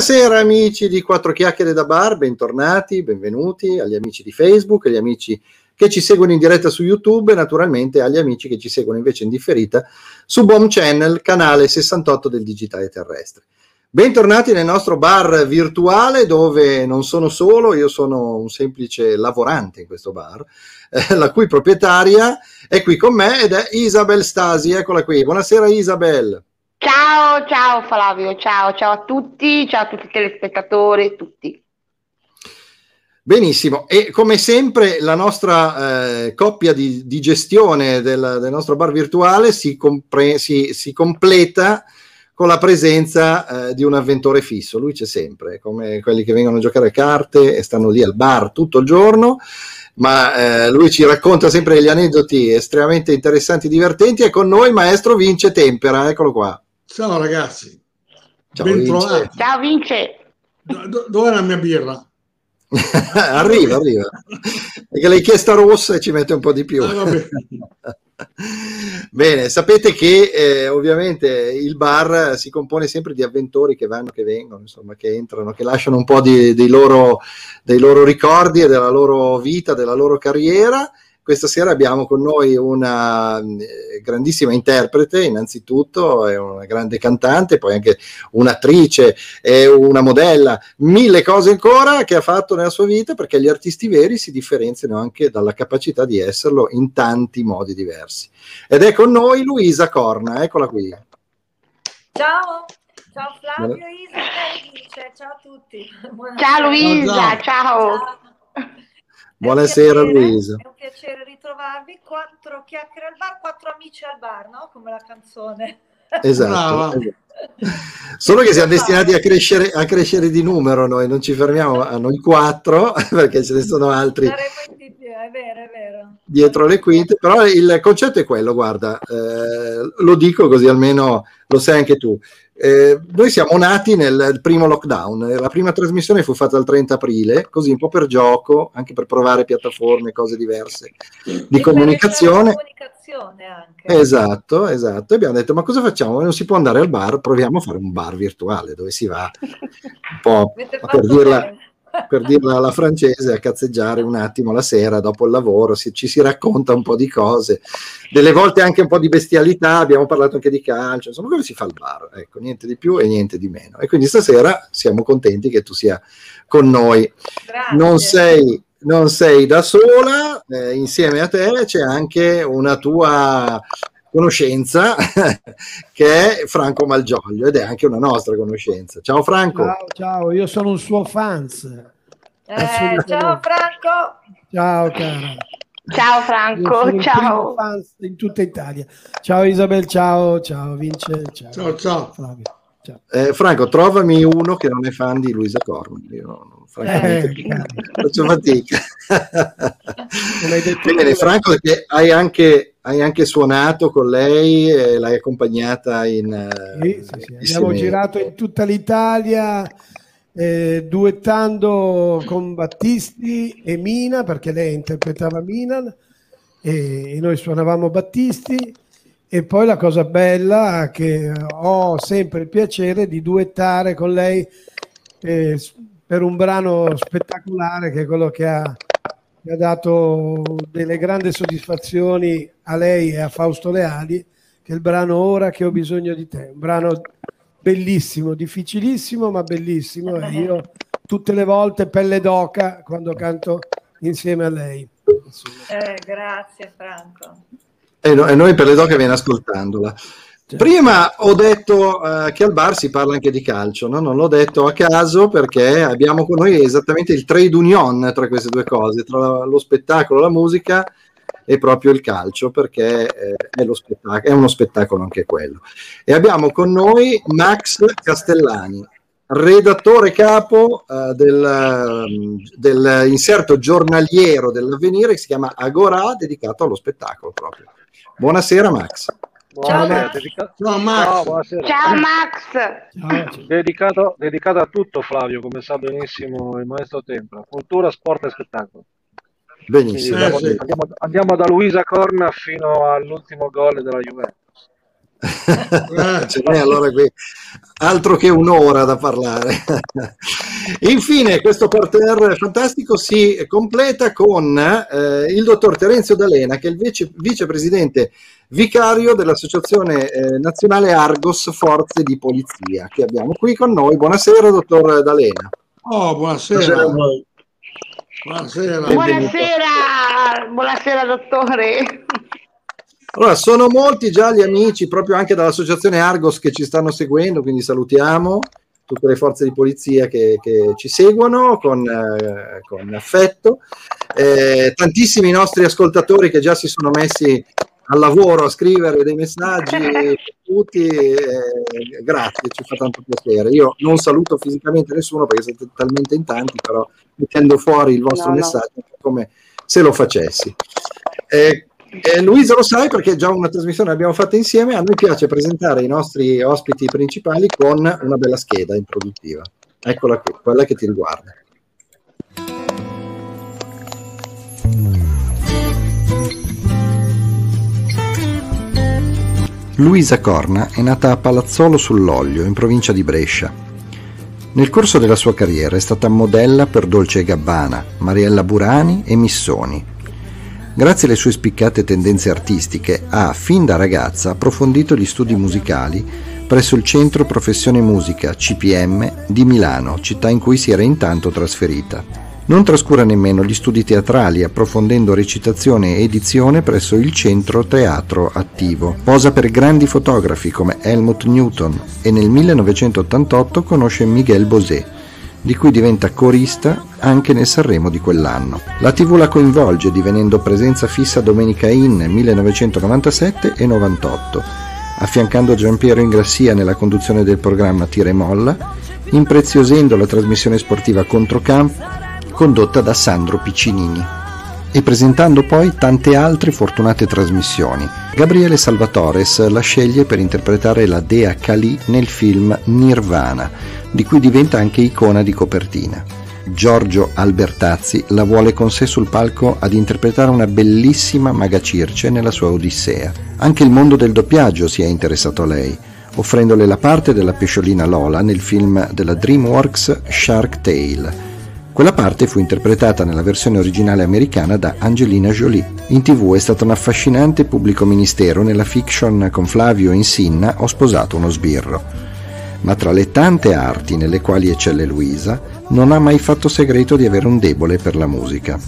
Buonasera amici di Quattro Chiacchiere da Bar, bentornati, benvenuti agli amici di Facebook, agli amici che ci seguono in diretta su YouTube e naturalmente agli amici che ci seguono invece in differita su Bomb Channel, canale 68 del Digitale Terrestre. Bentornati nel nostro bar virtuale dove non sono solo, io sono un semplice lavorante in questo bar, eh, la cui proprietaria è qui con me ed è Isabel Stasi, eccola qui. Buonasera Isabel. Ciao, ciao Flavio, ciao, ciao a tutti, ciao a tutti i telespettatori, tutti. Benissimo, e come sempre la nostra eh, coppia di, di gestione del, del, nostro bar virtuale si, compre- si, si completa con la presenza eh, di un avventore fisso. Lui c'è sempre, come quelli che vengono a giocare a carte e stanno lì al bar tutto il giorno, ma eh, lui ci racconta sempre degli aneddoti estremamente interessanti e divertenti. E con noi maestro Vince Tempera, eccolo qua. Ciao ragazzi, Ciao, ben Vince. trovati. Ciao Vince. Do, dov'è la mia birra? arriva, arriva. Perché l'hai chiesta rossa e ci mette un po' di più. Ah, Bene, sapete che eh, ovviamente il bar si compone sempre di avventori che vanno, che vengono, insomma, che entrano, che lasciano un po' di, dei, loro, dei loro ricordi e della loro vita, della loro carriera questa sera abbiamo con noi una eh, grandissima interprete, innanzitutto, è una grande cantante, poi anche un'attrice, è una modella, mille cose ancora che ha fatto nella sua vita perché gli artisti veri si differenziano anche dalla capacità di esserlo in tanti modi diversi. Ed è con noi Luisa Corna, eccola qui. Ciao, ciao Flavio, Isa, ciao a tutti. Buonasera. Ciao Luisa, ciao. ciao. ciao. Buonasera piacere, Luisa. È un piacere ritrovarvi. Quattro chiacchiere al bar, quattro amici al bar, no? Come la canzone. Esatto. esatto. Solo che siamo destinati a crescere, a crescere, di numero noi, non ci fermiamo a noi quattro perché ce ne sono altri più, è vero, è vero. dietro le quinte, però il concetto è quello, guarda, eh, lo dico così almeno lo sai anche tu. Eh, noi siamo nati nel primo lockdown, la prima trasmissione fu fatta il 30 aprile, così un po' per gioco, anche per provare piattaforme, cose diverse di e comunicazione. comunicazione anche. Esatto, esatto. E abbiamo detto, ma cosa facciamo? Non si può andare al bar, proviamo a fare un bar virtuale dove si va un po' per dirla... Bene per dirla alla francese, a cazzeggiare un attimo la sera dopo il lavoro, si, ci si racconta un po' di cose, delle volte anche un po' di bestialità, abbiamo parlato anche di calcio, insomma, come si fa al bar, ecco, niente di più e niente di meno. E quindi stasera siamo contenti che tu sia con noi. Non sei, non sei da sola, eh, insieme a te c'è anche una tua conoscenza che è Franco Malgioglio ed è anche una nostra conoscenza. Ciao Franco. Ciao, ciao. io sono un suo fans. Eh, ciao Franco. Ciao cara. Ciao Franco, ciao. in tutta Italia. Ciao Isabel, ciao, ciao Vince, ciao. Ciao, ciao. Flavio. Eh, Franco, trovami uno che non è fan di Luisa Corman. Io non, francamente eh, faccio fatica. Bene, Franco, perché hai anche, hai anche, suonato con lei e l'hai accompagnata in... Sì, sì, sì. Abbiamo girato in tutta l'Italia eh, duettando con Battisti e Mina, perché lei interpretava Mina e noi suonavamo Battisti e poi la cosa bella è che ho sempre il piacere di duettare con lei eh, per un brano spettacolare che è quello che ha, che ha, dato delle grandi soddisfazioni a lei e a Fausto Leali, che è il brano Ora che ho bisogno di te, un brano bellissimo, difficilissimo ma bellissimo e io tutte le volte pelle d'oca quando canto insieme a lei. Eh, grazie Franco. E, no, e noi per le doc viene ascoltandola. Certo. Prima ho detto uh, che al bar si parla anche di calcio, no? non l'ho detto a caso perché abbiamo con noi esattamente il trade union tra queste due cose, tra lo spettacolo, la musica e proprio il calcio, perché eh, è, è, uno spettacolo anche quello. E abbiamo con noi Max Castellani, redattore capo uh, del, del inserto giornaliero dell'avvenire che si chiama Agora, dedicato allo spettacolo proprio. Buonasera Max. Ciao Max. Dedica- Ciao Max. Ciao, Ciao Max. Dedicato, dedicato, a tutto Flavio, come sa benissimo il maestro Tempra. Cultura, sport e spettacolo. Benissimo. Andiamo, andiamo, andiamo, da Luisa Corna fino all'ultimo gol della Juventus. Ce n'è allora qui altro che un'ora da parlare. Infine, questo parterre fantastico si completa con eh, il dottor Terenzio D'Alena, che è il vice, vicepresidente vicario dell'Associazione eh, Nazionale Argos Forze di Polizia, che abbiamo qui con noi. Buonasera, dottor D'Alena. Oh, buonasera. Buonasera. Buonasera, buonasera, buonasera dottore. Allora, sono molti già gli amici proprio anche dall'associazione Argos che ci stanno seguendo, quindi salutiamo tutte le forze di polizia che, che ci seguono con, eh, con affetto. Eh, tantissimi nostri ascoltatori che già si sono messi al lavoro a scrivere dei messaggi tutti, eh, grazie, ci fa tanto piacere. Io non saluto fisicamente nessuno perché siete talmente in tanti, però mettendo fuori il vostro no, messaggio no. come se lo facessi. Eh, eh, Luisa lo sai perché già una trasmissione l'abbiamo fatta insieme, a noi piace presentare i nostri ospiti principali con una bella scheda introduttiva. Eccola qui, quella che ti riguarda. Luisa Corna è nata a Palazzolo sull'Oglio, in provincia di Brescia. Nel corso della sua carriera è stata modella per Dolce Gabbana, Mariella Burani e Missoni, Grazie alle sue spiccate tendenze artistiche ha, fin da ragazza, approfondito gli studi musicali presso il Centro Professione Musica CPM di Milano, città in cui si era intanto trasferita. Non trascura nemmeno gli studi teatrali, approfondendo recitazione e edizione presso il Centro Teatro Attivo. Posa per grandi fotografi come Helmut Newton e nel 1988 conosce Miguel Bosé, di cui diventa corista anche nel Sanremo di quell'anno. La TV la coinvolge divenendo presenza fissa Domenica In 1997 e 98, affiancando Giampiero Ingrassia nella conduzione del programma Tira e Molla, impreziosendo la trasmissione sportiva Controcamp condotta da Sandro Piccinini e presentando poi tante altre fortunate trasmissioni. Gabriele Salvatores la sceglie per interpretare la dea Kali nel film Nirvana, di cui diventa anche icona di copertina. Giorgio Albertazzi la vuole con sé sul palco ad interpretare una bellissima Maga Circe nella sua Odissea. Anche il mondo del doppiaggio si è interessato a lei, offrendole la parte della pesciolina Lola nel film della DreamWorks Shark Tale. Quella parte fu interpretata nella versione originale americana da Angelina Jolie. In tv è stato un affascinante pubblico ministero nella fiction con Flavio Insinna Ho sposato uno sbirro ma tra le tante arti nelle quali eccelle Luisa, non ha mai fatto segreto di avere un debole per la musica.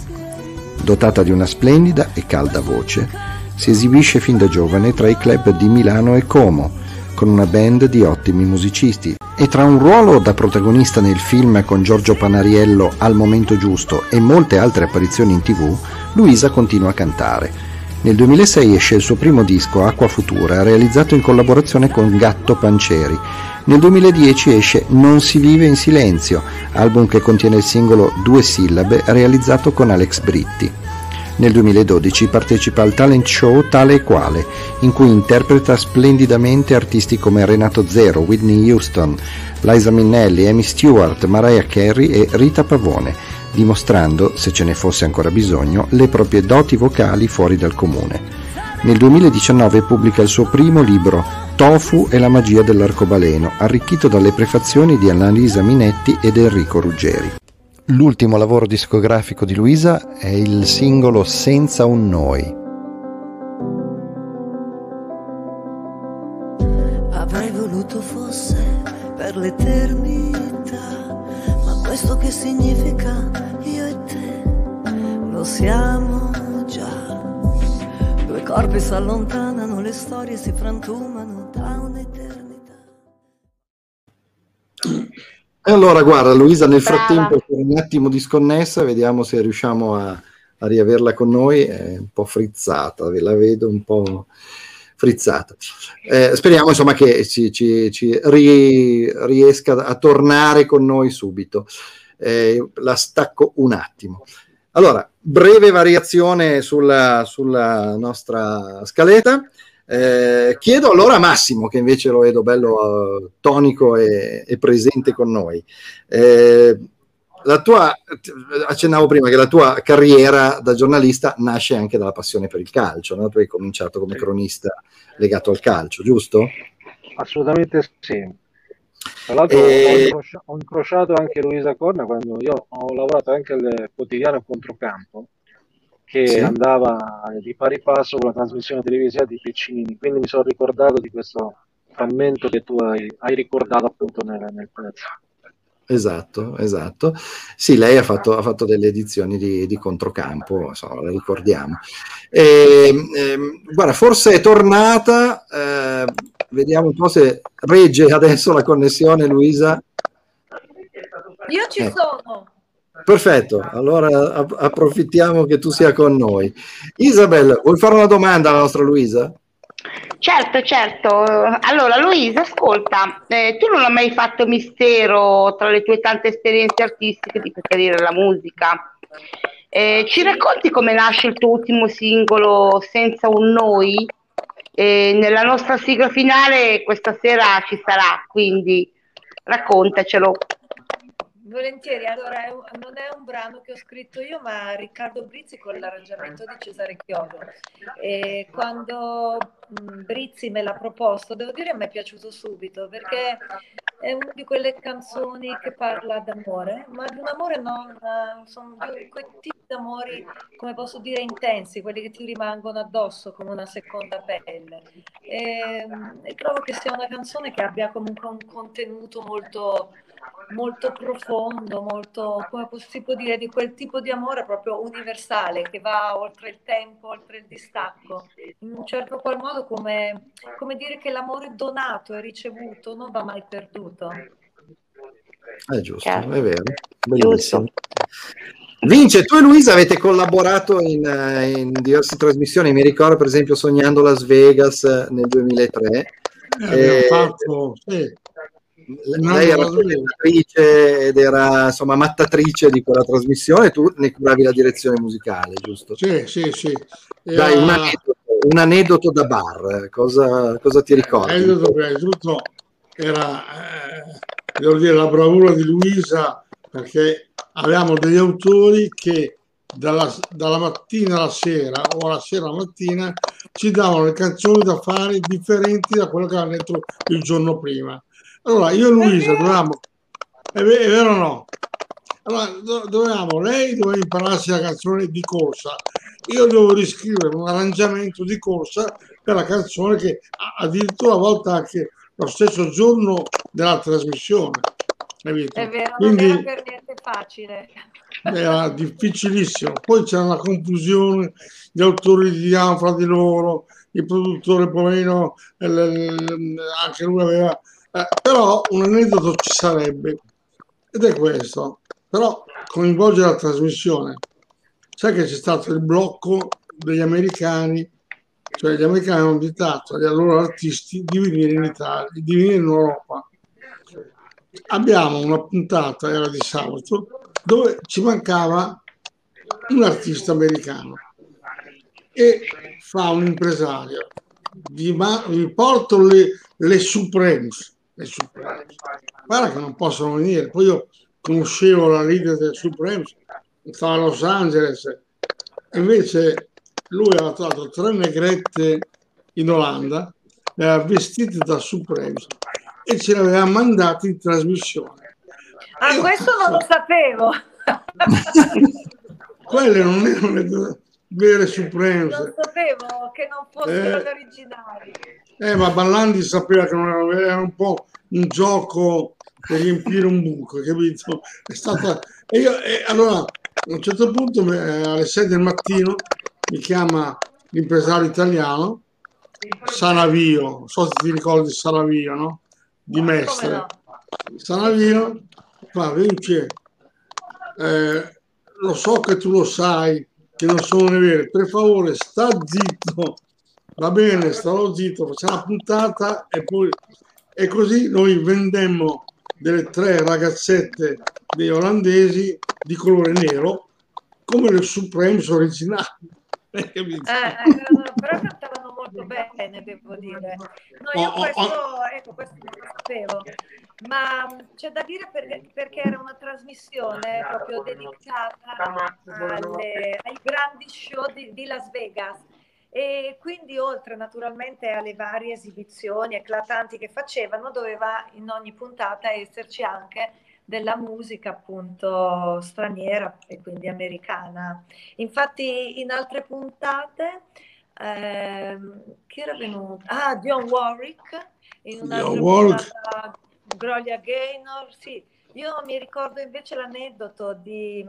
Dotata di una splendida e calda voce, si esibisce fin da giovane tra i club di Milano e Como, con una band di ottimi musicisti, e tra un ruolo da protagonista nel film con Giorgio Panariello Al momento giusto e molte altre apparizioni in tv, Luisa continua a cantare. Nel 2006 esce il suo primo disco Acqua Futura, realizzato in collaborazione con Gatto Panceri, nel 2010 esce Non si vive in silenzio, album che contiene il singolo Due sillabe realizzato con Alex Britti. Nel 2012 partecipa al talent show Tale e Quale, in cui interpreta splendidamente artisti come Renato Zero, Whitney Houston, Liza Minnelli, Amy Stewart, Mariah Carey e Rita Pavone, dimostrando, se ce ne fosse ancora bisogno, le proprie doti vocali fuori dal comune. Nel 2019 pubblica il suo primo libro, Tofu e la magia dell'arcobaleno, arricchito dalle prefazioni di Annalisa Minetti ed Enrico Ruggeri. L'ultimo lavoro discografico di Luisa è il singolo Senza un noi. Avrei voluto fosse per l'eternità, ma questo che significa io e te lo siamo corpi si allontanano, le storie si frantumano da un'eternità. E allora, guarda, Luisa, nel frattempo è un attimo disconnessa, vediamo se riusciamo a, a, riaverla con noi. È un po' frizzata, ve la vedo un po' frizzata. Eh, speriamo insomma che ci, ci, ci ri, riesca a tornare con noi subito. Eh, la stacco un attimo. Allora, breve variazione sulla, sulla nostra scaletta. Eh, chiedo allora a Massimo, che invece lo vedo bello uh, tonico e, e, presente con noi. Eh, la tua, accennavo prima che la tua carriera da giornalista nasce anche dalla passione per il calcio, no? Tu hai cominciato come cronista legato al calcio, giusto? Assolutamente sì. Tra l'altro e... ho, incrociato, ho, incrociato anche Luisa Corna quando io ho lavorato anche al quotidiano Controcampo che sì. andava di pari passo con la trasmissione televisiva di Piccinini, quindi mi sono ricordato di questo frammento che tu hai, hai ricordato appunto nel, nel pezzo. Esatto, esatto. Sì, lei ha fatto, ha fatto delle edizioni di, di controcampo, insomma, la ricordiamo. E, ehm, e, guarda, forse è tornata, eh, vediamo un po' se regge adesso la connessione, Luisa. Io ci eh. sono. Perfetto, allora approfittiamo che tu sia con noi. Isabel, vuoi fare una domanda alla nostra Luisa? Certo, certo. Allora, Luisa, ascolta, eh, tu non hai mai fatto mistero tra le tue tante esperienze artistiche di preferire la musica. Eh, ci racconti come nasce il tuo ultimo singolo Senza un noi? Eh, nella nostra sigla finale questa sera ci sarà, quindi raccontacelo. Volentieri, allora è un, non è un brano che ho scritto io, ma Riccardo Brizzi con l'arrangiamento di Cesare Chiodo. E quando mh, Brizzi me l'ha proposto, devo dire mi è piaciuto subito, perché è una di quelle canzoni che parla d'amore, ma di un amore non... sono quei tipi di amori, come posso dire, intensi, quelli che ti rimangono addosso come una seconda pelle. E, e trovo che sia una canzone che abbia comunque un contenuto molto molto profondo, molto, come si può dire, di quel tipo di amore proprio universale che va oltre il tempo, oltre il distacco. In un certo qual modo come, come dire che l'amore donato e ricevuto non va mai perduto. È giusto, Chiaro. è vero. Bellissimo. Vince, tu e Luisa avete collaborato in, in, diverse trasmissioni, mi ricordo per esempio Sognando Las Vegas nel 2003. Eh, eh, fatto, sì lei era presentatrice ed era insomma mattatrice di quella trasmissione, tu ne curavi la direzione musicale, giusto? Sì, sì, sì. Dai, un, aneddoto, un, aneddoto, da bar, cosa, cosa ti ricordi? L'aneddoto prima di tutto era, eh, devo dire, la bravura di Luisa perché avevamo degli autori che dalla, dalla, mattina alla sera o alla sera alla mattina ci davano le canzoni da fare differenti da quello che avevano detto il giorno prima allora, io e Luisa dovevamo... È vero o no? Allora, dovevamo, lei doveva impararsi la canzone di corsa, io dovevo riscrivere un arrangiamento di corsa per la canzone che addirittura a volte anche lo stesso giorno della trasmissione. Capito? È vero, Quindi, non era per niente facile. Era difficilissimo. Poi c'era una confusione, gli autori litigavano fra di loro, il produttore poverino, anche lui aveva eh, però un aneddoto ci sarebbe ed è questo. Però coinvolge la trasmissione. Sai che c'è stato il blocco degli americani, cioè gli americani hanno invitato agli loro artisti di venire in Italia, di venire in Europa. Abbiamo una puntata, era di sabato, dove ci mancava un artista americano e fa un impresario vi porto le, le Supremes del Supremes. Guarda che non possono venire. Poi io conoscevo la leader del Supremes, stava a Los Angeles, invece lui aveva trovato tre negrette in Olanda, le aveva vestite da Supremes e ce le aveva mandate in trasmissione. Ah, io, questo non lo sapevo. Quelle non erano le vere Supremes. Non sapevo che non fossero eh, originali. Eh, ma Ballandi sapeva che non era, era un po' un gioco per riempire un buco, capito? È stata... E io, e allora, a un certo punto, alle 6 del mattino, mi chiama l'impresario italiano, Saravio, non so se ti ricordi Saravio, no? Di Mestre. Saravio, fa, Vince, eh, lo so che tu lo sai, che non sono le vere, per favore sta zitto, va bene, starò zitto, facciamo la puntata e poi e così noi vendemmo delle tre ragazzette dei olandesi di colore nero come le Supremes originali. Eh, eh, però cantavano molto bene, devo dire. No, io oh, oh, questo, oh, ecco, questo non lo sapevo. ma c'è da dire perché, perché era una trasmissione proprio dedicata alle, ai grandi show di, di Las Vegas e quindi oltre naturalmente alle varie esibizioni eclatanti che facevano doveva in ogni puntata esserci anche della musica appunto straniera e quindi americana. Infatti in altre puntate eh, chi era venuto? Ah, Dion Warwick in un'altra Warwick. puntata Groglia Gaynor, sì. Io mi ricordo invece l'aneddoto di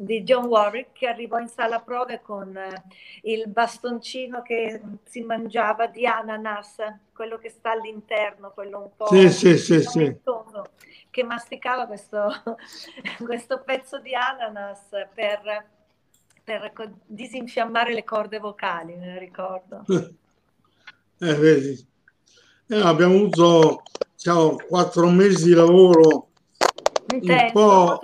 di John Warwick che arrivò in sala prove con eh, il bastoncino che si mangiava di ananas, quello che sta all'interno, quello un po' sì, sì, sì, sì. che masticava questo, questo, pezzo di ananas per, per, disinfiammare le corde vocali, me ne ricordo. Eh, vedi. Eh, abbiamo avuto diciamo, quattro mesi di lavoro Intenso, un po'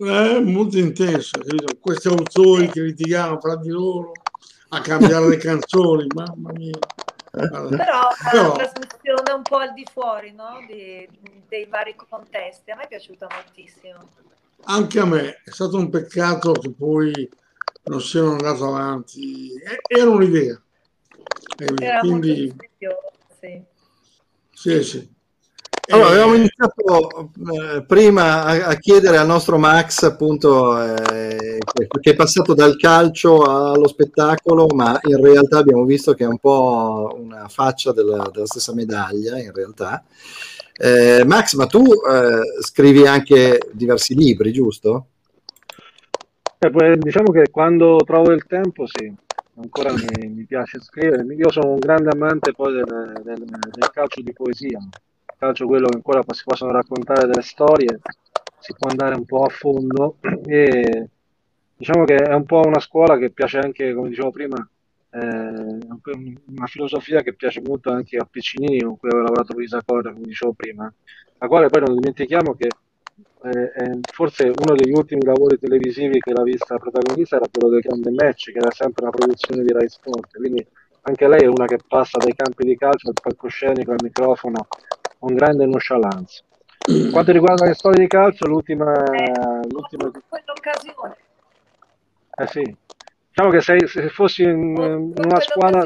È molto intenso, capito? questi autori che litigavano fra di loro a cambiare le canzoni, mamma mia. Però, è una trasmissione un po' al di fuori no? di, dei vari contesti, a me è piaciuta moltissimo. Anche a me, è stato un peccato che poi non siano andato avanti, era un'idea. Era quindi... Sì, sì. Allora, avevamo iniziato eh, prima a, a, chiedere al nostro Max, appunto, eh, che è passato dal calcio allo spettacolo, ma in realtà abbiamo visto che è un po' una faccia della, della stessa medaglia, in realtà. Eh, Max, ma tu eh, scrivi anche diversi libri, giusto? Eh, diciamo che quando trovo il tempo, sì, ancora mi, mi piace scrivere. Io sono un grande amante poi del, del, del calcio di poesia calcio quello che ancora si possono raccontare delle storie, si può andare un po' a fondo e diciamo che è un po' una scuola che piace anche, come dicevo prima, eh, una filosofia che piace molto anche a Piccinini, con cui aveva lavorato Luisa Corra, come dicevo prima, la quale poi non dimentichiamo che eh, è forse uno degli ultimi lavori televisivi che l'ha vista protagonista era quello del Grande Match, che era sempre una produzione di Rai Sport, quindi anche lei è una che passa dai campi di calcio al palcoscenico al microfono con grande nonchalance. Quanto riguarda le storie di calcio, l'ultima... Eh, l'ultima... quell'occasione. Eh sì. Diciamo che se, se fossi in, in una squadra...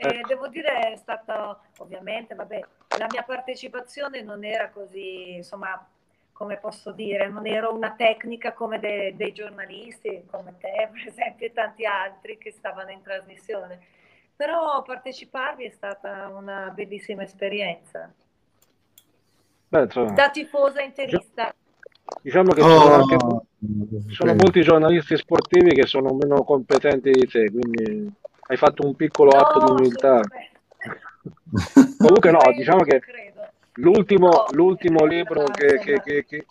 Eh, devo dire è stata ovviamente, vabbè, la mia partecipazione non era così, insomma, come posso dire, non ero una tecnica come de, dei giornalisti, come te per esempio e tanti altri che stavano in trasmissione però parteciparvi è stata una bellissima esperienza. Beh, insomma, da tifosa interista. Diciamo che oh, sono, anche, sono molti giornalisti sportivi che sono meno competenti di te, quindi hai fatto un piccolo no, atto di umiltà. Comunque no, diciamo che l'ultimo, no, l'ultimo libro che, che, che, che,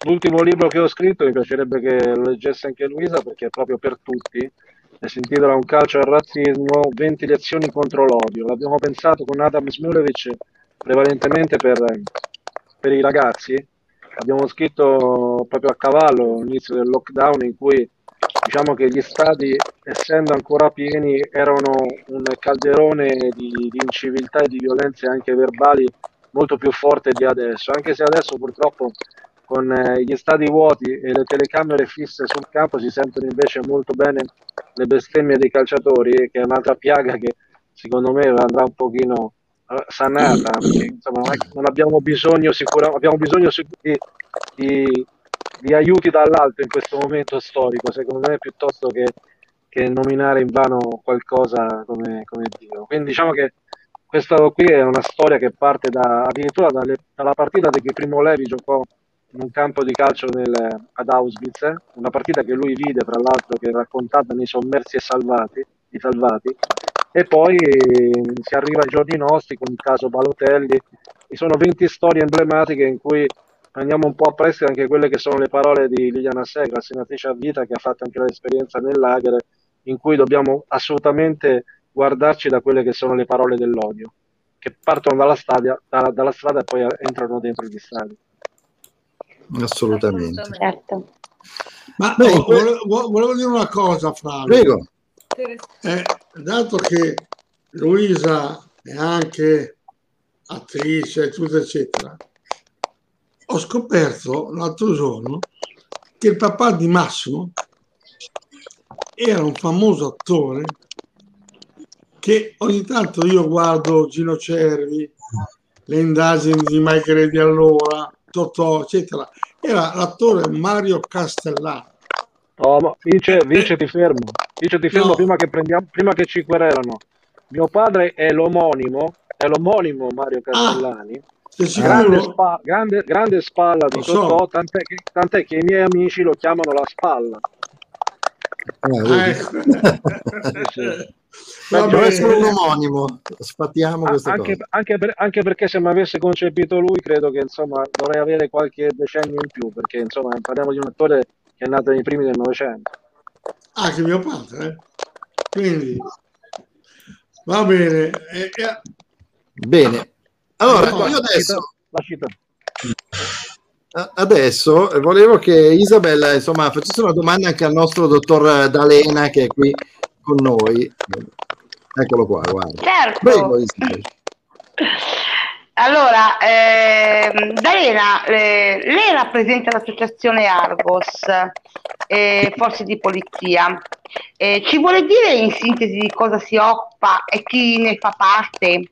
l'ultimo libro che ho scritto mi piacerebbe che lo leggesse anche Luisa perché è proprio per tutti e si intitola Un calcio al razzismo, 20 lezioni contro l'odio. L'abbiamo pensato con Adam Smulevic prevalentemente per, per i ragazzi. Abbiamo scritto proprio a cavallo all'inizio del lockdown in cui diciamo che gli stadi, essendo ancora pieni, erano un calderone di, di inciviltà e di violenze anche verbali molto più forte di adesso, anche se adesso purtroppo con eh, gli stadi vuoti e le telecamere fisse sul campo si sentono invece molto bene le bestemmie dei calciatori, che è un'altra piaga che secondo me andrà un pochino uh, sanata, perché insomma, non abbiamo bisogno sicuramente, abbiamo bisogno di, di, di, aiuti dall'alto in questo momento storico, secondo me, piuttosto che, che nominare in vano qualcosa come, come Dio. Quindi diciamo che questa qui è una storia che parte da, addirittura dalle, dalla partita che Primo Levi giocò in un campo di calcio nel, ad Auschwitz, una partita che lui vide, tra l'altro, che è raccontata nei sommersi e salvati, i salvati, e poi si arriva ai giorni nostri con il caso Balotelli, ci sono 20 storie emblematiche in cui andiamo un po' a prestito anche quelle che sono le parole di Liliana Segra, senatrice a vita che ha fatto anche l'esperienza nel lager, in cui dobbiamo assolutamente guardarci da quelle che sono le parole dell'odio, che partono dalla, stadia, dalla, dalla strada e poi entrano dentro gli stadi. Assolutamente. Certo. Ma Beh, oh, volevo, volevo, dire una cosa, Flavio. Prego. Eh, dato che Luisa è anche attrice, eccetera, eccetera. Ho scoperto l'altro giorno che il papà di Massimo era un famoso attore che ogni tanto io guardo Gino Cervi, le indagini di Mai Credi Allora, Totò, eccetera. Era l'attore Mario Castellano. Oh, ma Vince, Vince ti fermo, Vince ti fermo no. prima, che prendiamo, prima che ci querelano. Mio padre è l'omonimo, è l'omonimo Mario ah, Castellani. Ah, grande, spa, grande, grande, spalla di Totò, so. tant'è, tant'è che i miei amici lo chiamano la spalla. Ah, ecco. Deve essere un omonimo, sfattiamo queste anche, anche, per, anche, perché se mi avesse concepito lui, credo che insomma dovrei avere qualche decennio in più, perché insomma parliamo di un attore che è nato nei primi del Novecento. Ah, che mio padre, eh? Quindi va bene. Eh, eh. Bene, allora io adesso. Adesso volevo che Isabella insomma, facesse una domanda anche al nostro dottor D'Alena che è qui con noi. Eccolo qua, guarda. Certo. Prego, allora, eh, D'Alena, eh, lei rappresenta l'associazione Argos, eh, forze di polizia. Eh, ci vuole dire in sintesi di cosa si occupa e chi ne fa parte?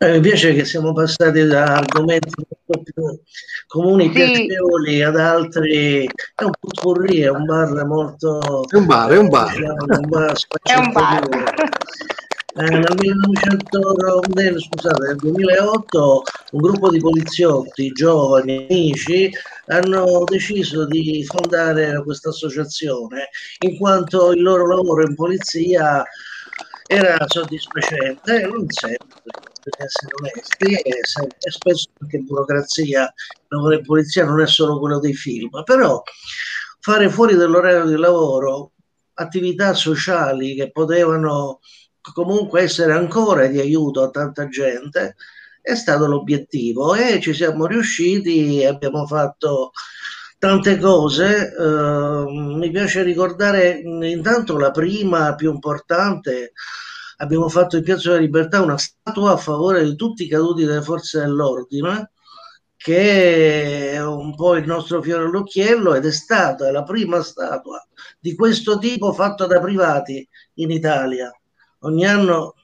Eh, mi piace che siamo passati da argomenti molto più comuni, sì. piacevoli ad altri. È un potpourri, è un bar molto. È un bar, è un bar. un bar è un bar. Eh, nel, 1900, nel, scusate, nel 2008 un gruppo di poliziotti giovani, amici, hanno deciso di fondare questa associazione in quanto il loro lavoro in polizia era soddisfacente, non sempre, per essere onesti, e, e spesso anche burocrazia, lavoro in polizia non è solo quello dei film, però fare fuori dall'orario di lavoro attività sociali che potevano comunque essere ancora di aiuto a tanta gente è stato l'obiettivo e ci siamo riusciti e abbiamo fatto tante cose. Uh, mi piace ricordare intanto la prima più importante. Abbiamo fatto in Piazza della Libertà una statua a favore di tutti i caduti delle forze dell'ordine, che è un po' il nostro fiore all'occhiello ed è stata la prima statua di questo tipo fatta da privati in Italia. Ogni anno,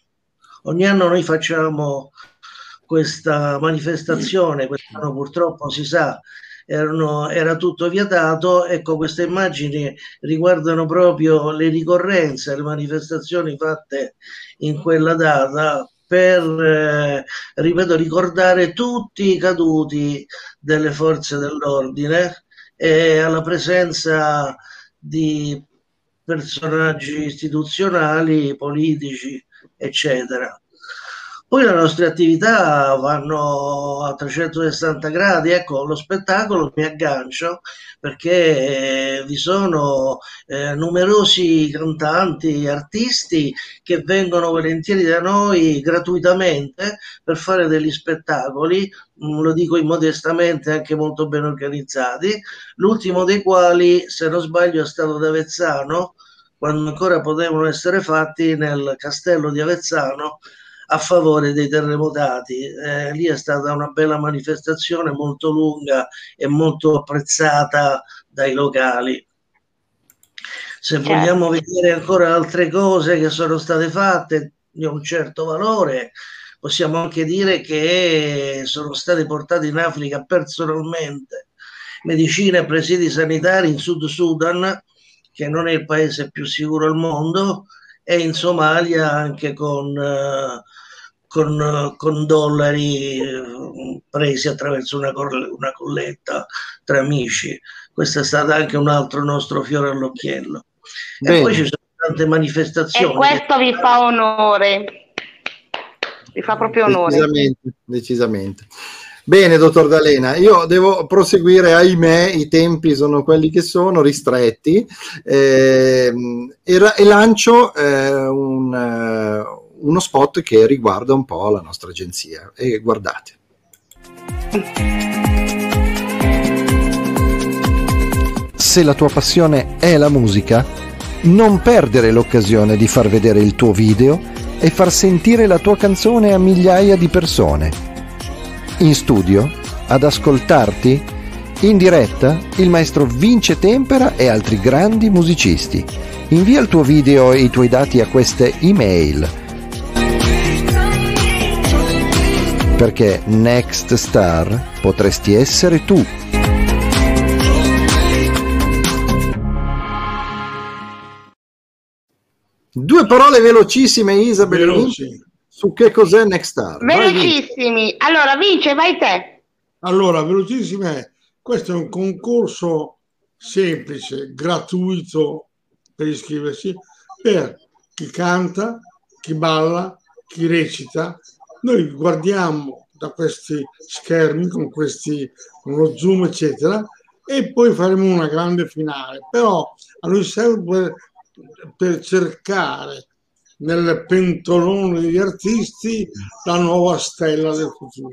ogni anno noi facciamo questa manifestazione, quest'anno purtroppo si sa erano, era tutto vietato. Ecco, queste immagini riguardano proprio le ricorrenze, le manifestazioni fatte in quella data per, eh, ripeto, ricordare tutti i caduti delle forze dell'ordine e alla presenza di personaggi istituzionali, politici, eccetera. Poi le nostre attività vanno a 360 gradi, ecco, lo spettacolo mi aggancio perché vi sono eh, numerosi cantanti, artisti che vengono volentieri da noi gratuitamente per fare degli spettacoli, mm, lo dico immodestamente, anche molto ben organizzati, l'ultimo dei quali, se non sbaglio, è stato da Avezzano, quando ancora potevano essere fatti nel castello di Avezzano a favore dei terremotati. Eh, lì è stata una bella manifestazione molto lunga e molto apprezzata dai locali. Se certo. vogliamo vedere ancora altre cose che sono state fatte di un certo valore, possiamo anche dire che sono state portate in Africa personalmente medicine e presidi sanitari in Sud Sudan, che non è il paese più sicuro al mondo, e in Somalia anche con uh, con, con dollari eh, presi attraverso una, una colletta tra amici. Questo è stato anche un altro nostro fiore all'occhiello. Bene. E poi ci sono tante manifestazioni. E questo vi fa onore, vi fa proprio onore. Decisamente, decisamente. Bene, dottor D'Alena, io devo proseguire, ahimè, i tempi sono quelli che sono, ristretti, eh, e, e, lancio eh, un, eh, uno spot che riguarda un po' la nostra agenzia e guardate. Se la tua passione è la musica, non perdere l'occasione di far vedere il tuo video e far sentire la tua canzone a migliaia di persone. In studio, ad ascoltarti, in diretta, il maestro Vince Tempera e altri grandi musicisti. Invia il tuo video e i tuoi dati a queste email. Perché Next Star potresti essere tu. Due parole velocissime, Isabel, Veloci. su che cos'è Next Star. Velocissimi. Vai, allora, Vince, vai te. Allora, velocissime. Questo è un concorso semplice, gratuito per iscriversi, per chi canta, chi balla, chi recita. Noi guardiamo da questi schermi con questi con lo zoom eccetera e poi faremo una grande finale. Però a noi serve per cercare nel pentolone degli artisti la nuova stella del futuro.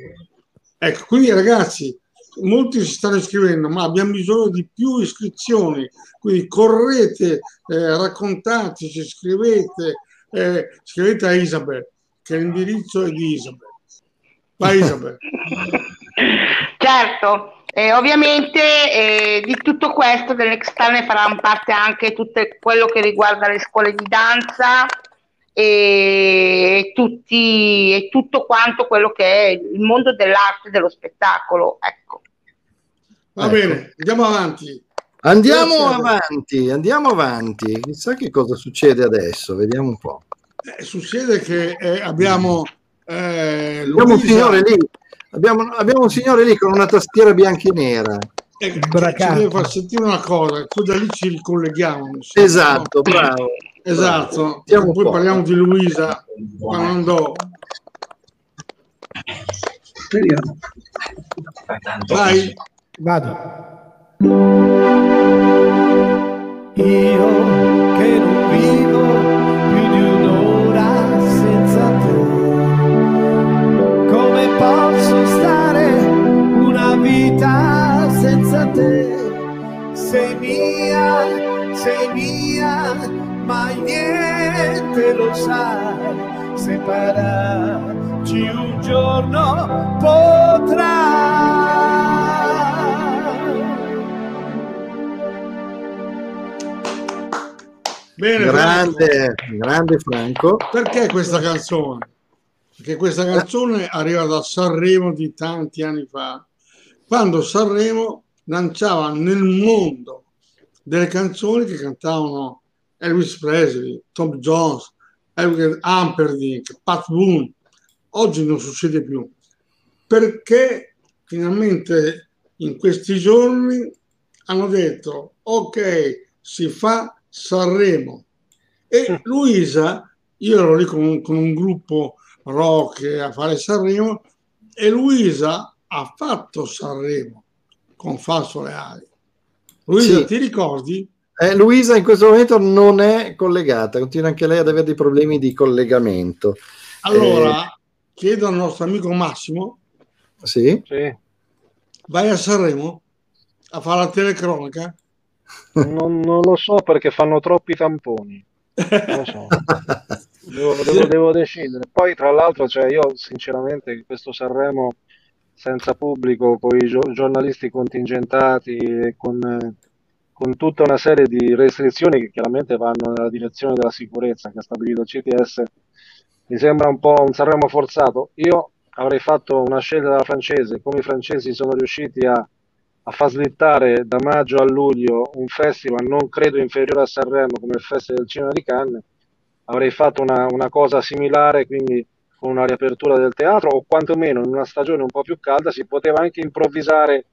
Ecco, quindi ragazzi, molti si stanno iscrivendo, ma abbiamo bisogno di più iscrizioni, quindi correte, eh, raccontateci, scrivete, eh, scrivete a Isabel, che l'indirizzo è di Isabel. Vai Isabel. certo, eh, ovviamente eh, di tutto questo dell'Extern ne faranno parte anche tutto quello che riguarda le scuole di danza e, tutti, e tutto quanto quello che è il mondo dell'arte e dello spettacolo. Ecco. Va ecco. bene, andiamo avanti. Andiamo avanti, andiamo avanti. Chissà che cosa succede adesso, vediamo un po'. Eh, succede che eh, abbiamo, eh, abbiamo un signore lì Abbiamo, abbiamo, un signore lì con una tastiera bianca e nera. Eh, ci deve far sentire una cosa, poi da lì ci ricolleghiamo. Insomma, esatto, no? bravo. Esatto, bravo. poi parliamo di Luisa quando Speriamo. Vai. Vado. Io Sei mia, sei mia, ma niente lo sai. Separarci un giorno potrà. Bene, grande, Franco. grande Franco. Perché questa canzone? Perché questa canzone arriva da Sanremo di tanti anni fa, quando Sanremo lanciava nel mondo delle canzoni che cantavano Elvis Presley, Tom Jones, Elvis Amperdink, Pat Boone. Oggi non succede più. Perché finalmente in questi giorni hanno detto ok, si fa Sanremo. E Luisa, io ero lì con con un gruppo rock a fare Sanremo e Luisa ha fatto Sanremo con Falso Reali. Luisa, sì. ti ricordi? Eh, Luisa in questo momento non è collegata, continua anche lei ad avere dei problemi di collegamento. Allora, eh, chiedo al nostro amico Massimo. Sì. sì. Vai a Sanremo a fare la telecronaca non, non, lo so perché fanno troppi tamponi. Non lo so. devo, devo, devo, decidere. Poi, tra l'altro, cioè, io sinceramente questo Sanremo senza pubblico, con i gio- giornalisti contingentati e con, con, tutta una serie di restrizioni che chiaramente vanno nella direzione della sicurezza che ha stabilito il CTS, mi sembra un po' un Sanremo forzato. Io avrei fatto una scelta da francese, come i francesi sono riusciti a a far slittare da maggio a luglio un festival non credo inferiore a Sanremo come il Festival del Cinema di Cannes, avrei fatto una, una cosa similare, quindi con una riapertura del teatro o quantomeno in una stagione un po' più calda si poteva anche improvvisare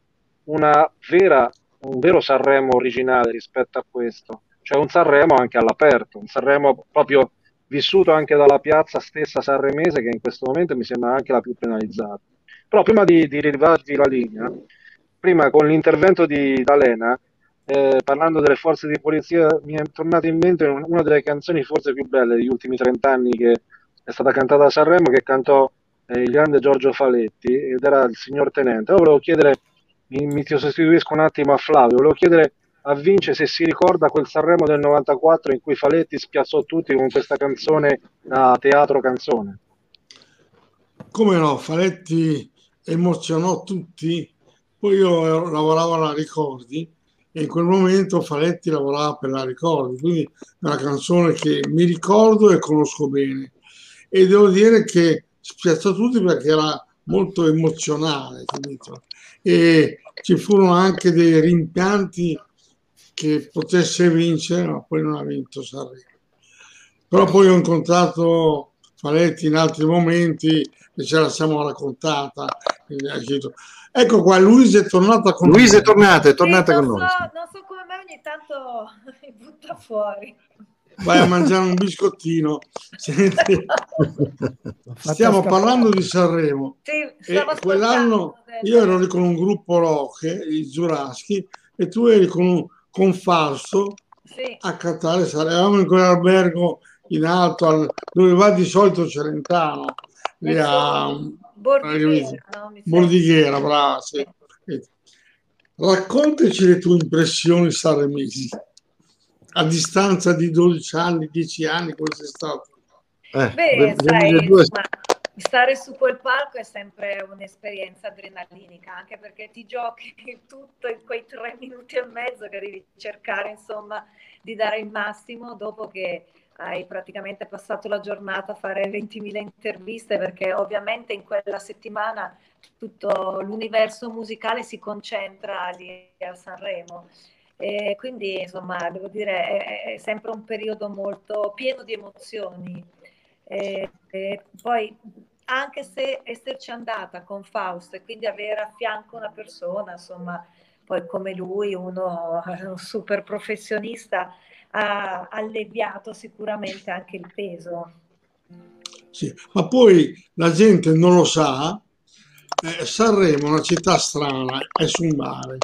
vera, un vero Sanremo originale rispetto a questo, cioè un Sanremo anche all'aperto, un Sanremo proprio vissuto anche dalla piazza stessa sanremese che in questo momento mi sembra anche la più penalizzata. Però prima di, di rilevarvi la linea, prima con l'intervento di D'Alena, eh, parlando delle forze di polizia, mi è tornata in mente una delle canzoni forse più belle degli ultimi trent'anni che è stata cantata a Sanremo, che cantò eh, il grande Giorgio Faletti, ed era il signor Tenente. Ora volevo chiedere, mi, mi sostituisco un attimo a Flavio, volevo chiedere a vincere se si ricorda quel Sanremo del 94 in cui Faletti spiazzò tutti con questa canzone a teatro canzone. Come no, Faletti emozionò tutti, poi io lavoravo alla Ricordi e in quel momento Faletti lavorava per la Ricordi, quindi è una canzone che mi ricordo e conosco bene e devo dire che spiazzò tutti perché era molto emozionale, capito? E ci furono anche dei rimpianti che potesse vincere, ma poi non ha vinto Sanremo. Però poi ho incontrato Faletti in altri momenti e ce la siamo raccontata. Ecco qua, Luisa è tornata con Luisa noi. è tornata, è tornata sì, con noi. So, non so come mai ogni tanto mi butta fuori. Vai a mangiare un biscottino. Stiamo parlando di Sanremo. Sì, e quell'anno io ero lì con un gruppo rock, i Giuraschi, e tu eri con un con Falso sì. a cantare. Eravamo in quell'albergo in alto al, dove va di solito Celentano, lì a Bordighera, no? Bordighera brava, sì. Raccontaci le tue impressioni sanremesi a distanza di 12 anni, 10 anni, come sei stato? Eh, Beh, sai, stare su quel palco è sempre un'esperienza adrenalinica, anche perché ti giochi tutto in quei tre minuti e mezzo che devi cercare, insomma, di dare il massimo dopo che hai praticamente passato la giornata a fare 20.000 interviste perché ovviamente in quella settimana tutto l'universo musicale si concentra lì a Sanremo. E quindi insomma devo dire è, è, sempre un periodo molto pieno di emozioni. E, e poi anche se esserci andata con Fausto e quindi avere a fianco una persona, insomma, poi come lui, uno un super professionista, ha alleviato sicuramente anche il peso. Sì, ma poi la gente non lo sa, eh, Sanremo è una città strana, è su un mare.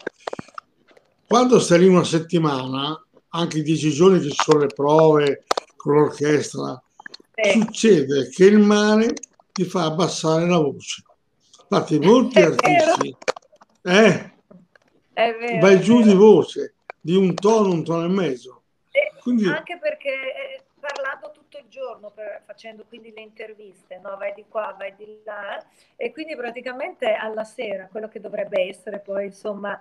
Quando stai lì una settimana, anche i dieci giorni che ci sono le prove con l'orchestra, eh. succede che il mare ti fa abbassare la voce. Infatti molti è artisti eh, vai giù di voce di un tono, un tono e mezzo quindi... Anche perché parlando tutto il giorno, per, facendo quindi le interviste, no? vai di qua, vai di là, e quindi praticamente alla sera, quello che dovrebbe essere poi insomma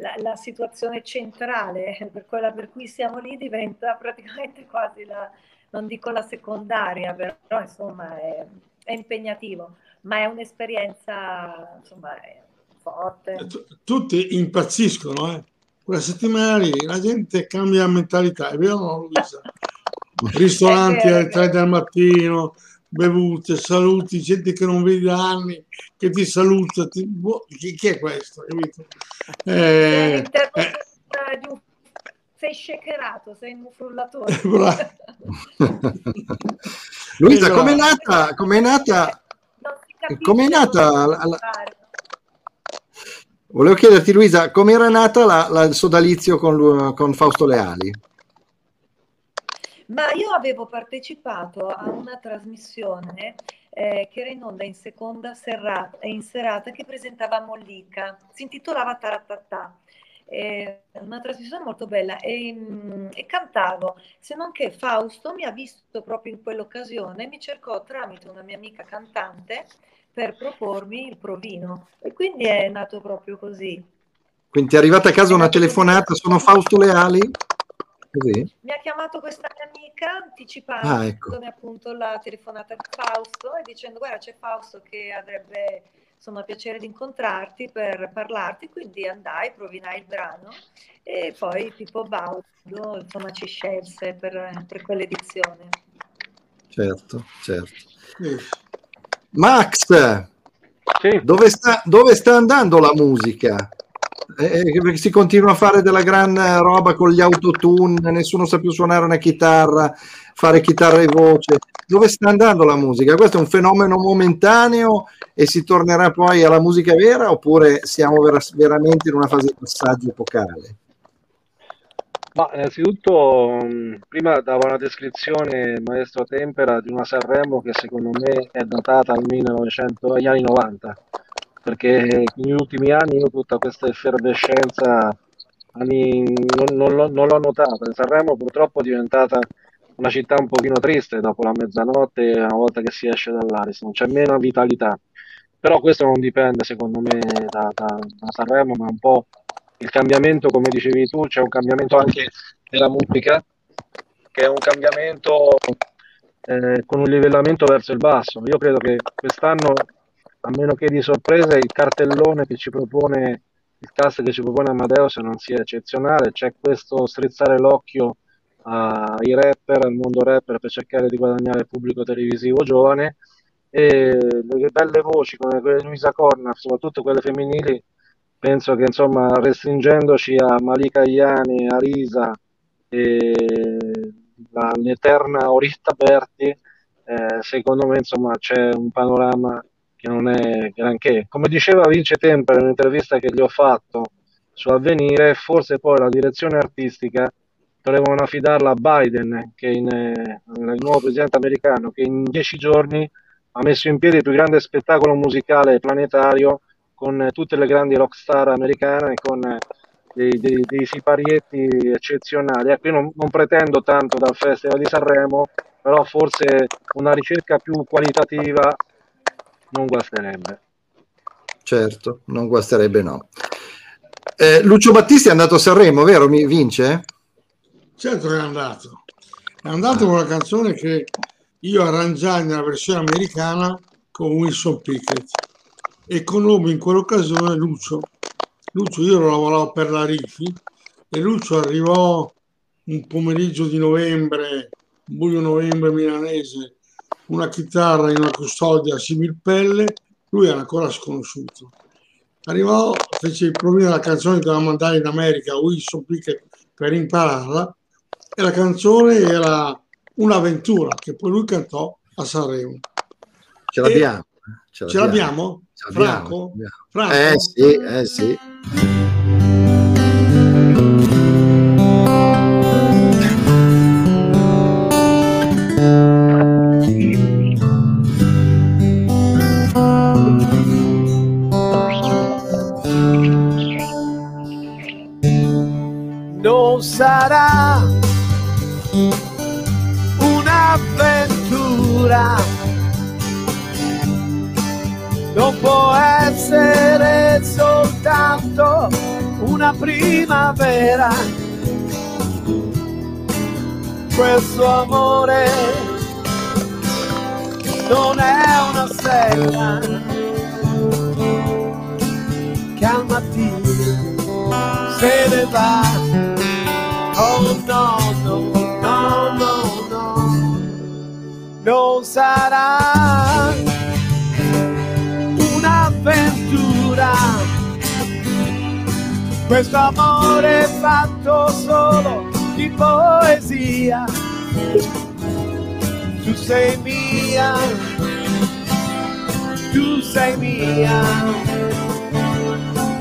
la, la situazione centrale, per quella per cui siamo lì, diventa praticamente quasi la, non dico la secondaria, però insomma è, è impegnativo, ma è un'esperienza insomma è forte. Tutti impazziscono, eh? quella settimana lì la gente cambia mentalità, è vero Luisa? Ristoranti alle 3 del mattino, bevute, saluti, gente che non vedi da anni, che ti saluta, ti, boh, chi, chi, è questo? Eh, eh, sei shakerato, sei un frullatore. Luisa, com'è nata? Com'è nata? Com'è nata la, la, Volevo chiederti, Luisa, come era nata la, la, il sodalizio con, con Fausto Leali? Ma io avevo partecipato a una trasmissione eh, che era in onda in seconda serata, in serata che presentava Mollica, si intitolava Taratatà. Eh, una trasmissione molto bella e, mm, e, cantavo, se non che Fausto mi ha visto proprio in quell'occasione, mi cercò tramite una mia amica cantante per propormi il provino e quindi è nato proprio così. Quindi è arrivata a casa una telefonata, sono Fausto Leali? Così? Mi ha chiamato questa mia amica anticipando ah, ecco. appunto la telefonata di Fausto e dicendo guarda c'è Fausto che avrebbe insomma piacere di incontrarti per parlarti, quindi andai, provinai il brano e poi Pippo Baudo insomma ci scelse per, per quell'edizione. Certo, certo. Max, sì. dove, sta, dove, sta, andando la musica? Eh, eh si continua a fare della gran roba con gli autotune, nessuno sa più suonare una chitarra, fare chitarra e voce. Dove sta andando la musica? Questo è un fenomeno momentaneo e si tornerà poi alla musica vera oppure siamo ver- veramente in una fase di passaggio epocale? Ma innanzitutto, mm, prima dava una descrizione maestro Tempera di una Sanremo che secondo me è datata al 1900, agli anni 90, perché negli ultimi anni io tutta questa effervescenza non, non, non l'ho notato. Sanremo purtroppo è diventata una città un pochino triste dopo la mezzanotte, una volta che si esce dall'Aris, non c'è meno vitalità. Però questo non dipende secondo me da, da, da Sanremo, ma un po' il cambiamento, come dicevi tu, c'è un cambiamento anche della musica, che è un cambiamento eh, con un livellamento verso il basso. Io credo che quest'anno, a meno che di sorpresa, il cartellone che ci propone il cast che ci propone Amadeus non sia eccezionale, c'è questo strizzare l'occhio ai rapper, al mondo rapper per cercare di guadagnare pubblico televisivo giovane. E le belle voci come quelle di Luisa Corna, soprattutto quelle femminili, penso che insomma restringendoci a Malika Iani, a Risa e la, l'eterna Oritta Berti, eh, secondo me insomma c'è un panorama che non è granché. Come diceva Vince Temper in un'intervista che gli ho fatto su Avvenire, forse poi la direzione artistica dovevano affidarla a Biden, che in, eh, il nuovo presidente americano, che in dieci giorni ha messo in piedi il più grande spettacolo musicale planetario con tutte le grandi rock star americane, con eh, dei, dei, dei siparietti eccezionali. Ecco, io non, non, pretendo tanto dal Festival di Sanremo, però forse una ricerca più qualitativa non guasterebbe. Certo, non guasterebbe no. Eh, Lucio Battisti è andato a Sanremo, vero? Mi vince? Certo che è andato. È andato con una canzone che io arrangiai nella versione americana con Wilson Pickett e conobbi in quell'occasione Lucio. Lucio, io lavoravo per la Rifi e Lucio arrivò un pomeriggio di novembre, buio novembre milanese, una chitarra in una custodia similpelle, lui era ancora sconosciuto. Arrivò, fece il problema della canzone che doveva mandare in America a Wilson Pickett per impararla e la canzone era un'avventura che poi lui cantò a Sanremo. Ce l'abbiamo. Ce, ce l'abbiamo? Ce l'abbiamo? Franco? Franco? Eh sì, eh sì. Sarà un'avventura. Non può essere soltanto una primavera. Questo amore non è una sera che al mattino se ne va. Oh no, no no, no, no, non sarà un'avventura. Questo amore fatto solo di poesia. Tu sei mia, tu sei mia,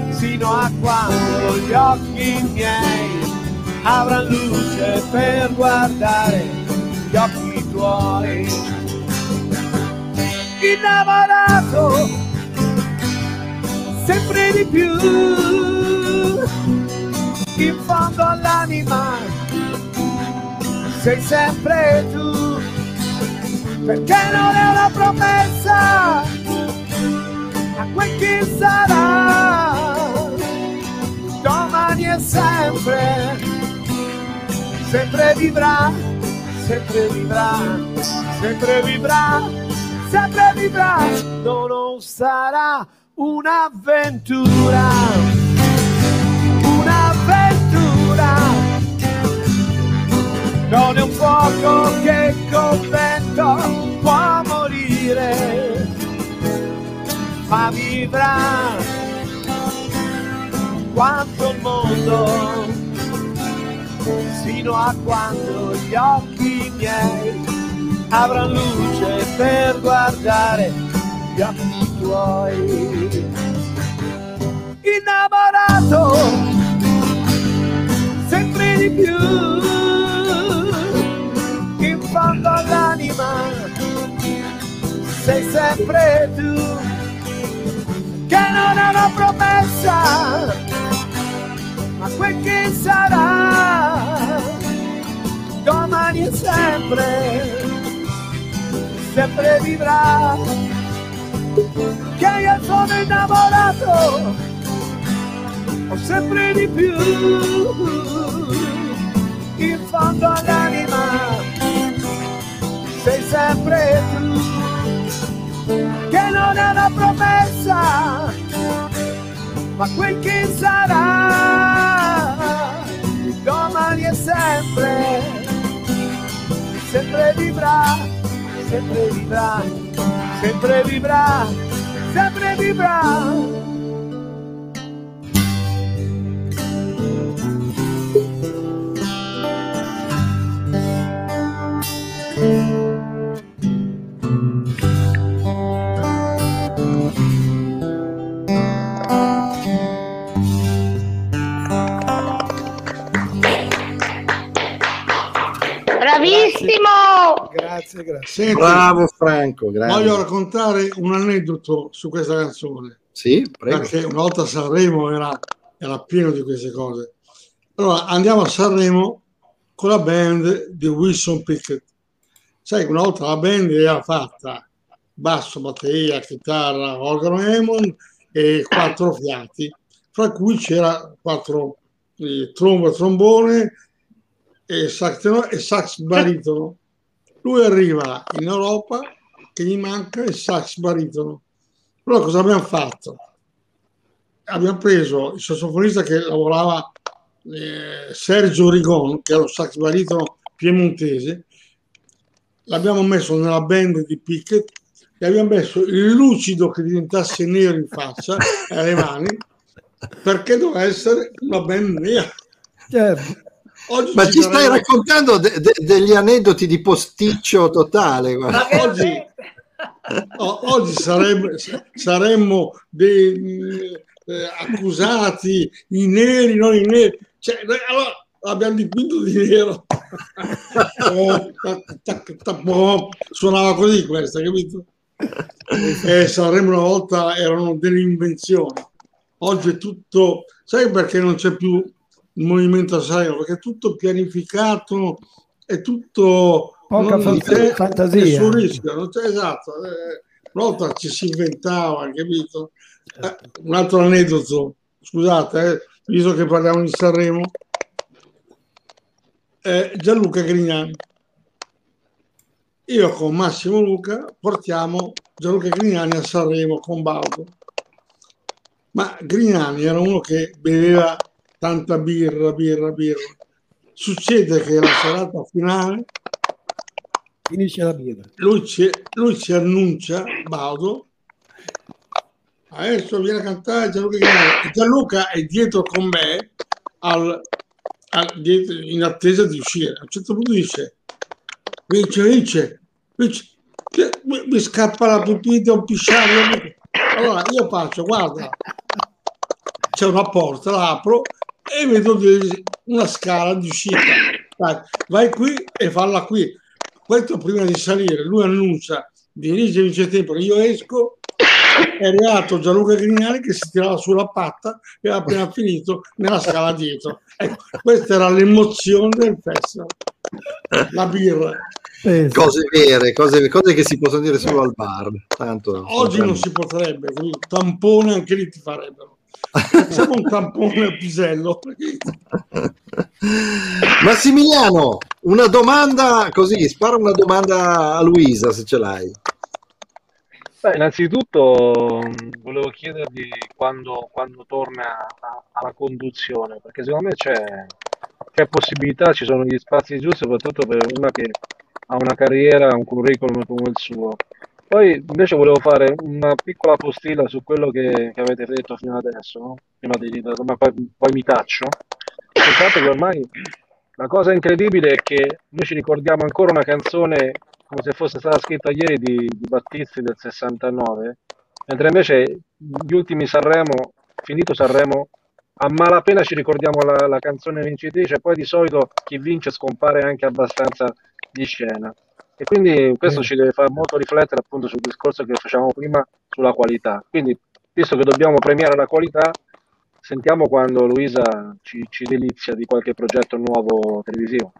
sino a quando gli occhi miei avrà luce per guardare gli occhi tuoi. Innamorato sempre di più, in fondo all'anima sei sempre tu, perché non è una promessa a quel che sarà. Domani e sempre sempre vivrà, sempre vivrà, sempre vivrà, sempre vivrà, no, non sarà un'avventura, un'avventura, non è un fuoco che col vento può morire, ma vivrà. Quanto il mondo fino a quando gli occhi miei avranno luce per guardare gli occhi tuoi. Innamorato sempre di più, in fondo all'anima sei sempre tu, che non è una promessa ma quel che sarà domani e sempre, sempre vivrà. Che io sono innamorato, ho sempre di più, in fondo all'anima, sei sempre tu, che non è una promessa, ma quel che sarà, domani e sempre, sempre vivrà, sempre vivrà, sempre vivrà, sempre vivrà. Grazie, grazie. Senti, Bravo Franco, grazie. voglio raccontare un aneddoto su questa canzone. Sì, prego. perché una volta a Sanremo era, era pieno di queste cose. Allora andiamo a Sanremo con la band di Wilson Pickett. Sai, una volta la band era fatta basso, batteria, chitarra, organo Hammond e quattro fiati, fra cui c'era quattro eh, tromba, trombone e sax, e sax baritono. Lui arriva in Europa che gli manca il sax baritono. Allora cosa abbiamo fatto? Abbiamo preso il sassofonista che lavorava eh, Sergio Rigon, che era un sax baritono piemontese, l'abbiamo messo nella band di Pickett e abbiamo messo il lucido che diventasse nero in faccia e alle mani perché doveva essere una band nera. Certo. Oggi Ma ci stai sarebbe- raccontando de- de- degli aneddoti di posticcio totale. oggi- oggi sarebbe- saremmo dei eh, accusati, i neri, non i neri. Cioè, allora abbiamo dipinto di nero. Oh, tac, tac, tac, boh. Suonava così questa, capito? E Sanremo una volta erano delle invenzioni. Oggi è tutto... Sai perché non c'è più il movimento a Sanremo? Perché è tutto pianificato, è tutto... Poca fant- fantasia. nessun rischio, c'è esatto. eh, volta ci si inventava, capito? Eh, un altro aneddoto, scusate, eh, visto che parliamo di Sanremo, eh, Gianluca Grignani. Io con Massimo Luca portiamo Gianluca Grignani a Sanremo con Baudo. Ma Grignani era uno che beveva tanta birra, birra, birra. Succede che la serata finale Finisce la birra. lui ci, lui ci annuncia, Baudo, adesso viene a cantare Gianluca Grignani. E Gianluca è dietro con me al- al- dietro- in attesa di uscire. A un certo punto dice, Vince, Vince, Vince, mi, scappa la pipita, un pisciario. Allora io faccio, guarda, c'è una porta, la apro e vedo una scala di uscita. Vai qui e falla qui. Questo prima di salire, lui annuncia, dirige Vince Tempore, io esco, è arrivato Gianluca Grignani che si tirava sulla patta e ha appena finito nella scala dietro. Ecco, questa era l'emozione del festival. La birra. Pensa. Cose vere, cose, cose che si possono dire solo al bar. Tanto, Oggi non si potrebbe, quindi tampone anche lì ti farebbero. Siamo un tampone al pisello. Massimiliano, una domanda così, spara una domanda a Luisa se ce l'hai. Beh, innanzitutto volevo chiedervi quando, quando torna a- alla conduzione, perché secondo me c'è, c'è possibilità, ci sono gli spazi giusti, soprattutto per una che ha una carriera, un curriculum come il suo. Poi invece volevo fare una piccola postilla su quello che, che avete detto fino adesso, no? Prima di, ma poi, poi mi taccio. Il fatto che ormai la cosa incredibile è che noi ci ricordiamo ancora una canzone come se fosse stata scritta ieri di, di Battisti del 69, mentre invece gli ultimi Sanremo, finito Sanremo, a malapena ci ricordiamo la, la canzone vincitrice, poi di solito chi vince scompare anche abbastanza di scena. E quindi questo ci deve fare molto riflettere appunto sul discorso che facevamo prima sulla qualità. Quindi, visto che dobbiamo premiare la qualità, sentiamo quando Luisa ci, ci delizia di qualche progetto nuovo televisivo.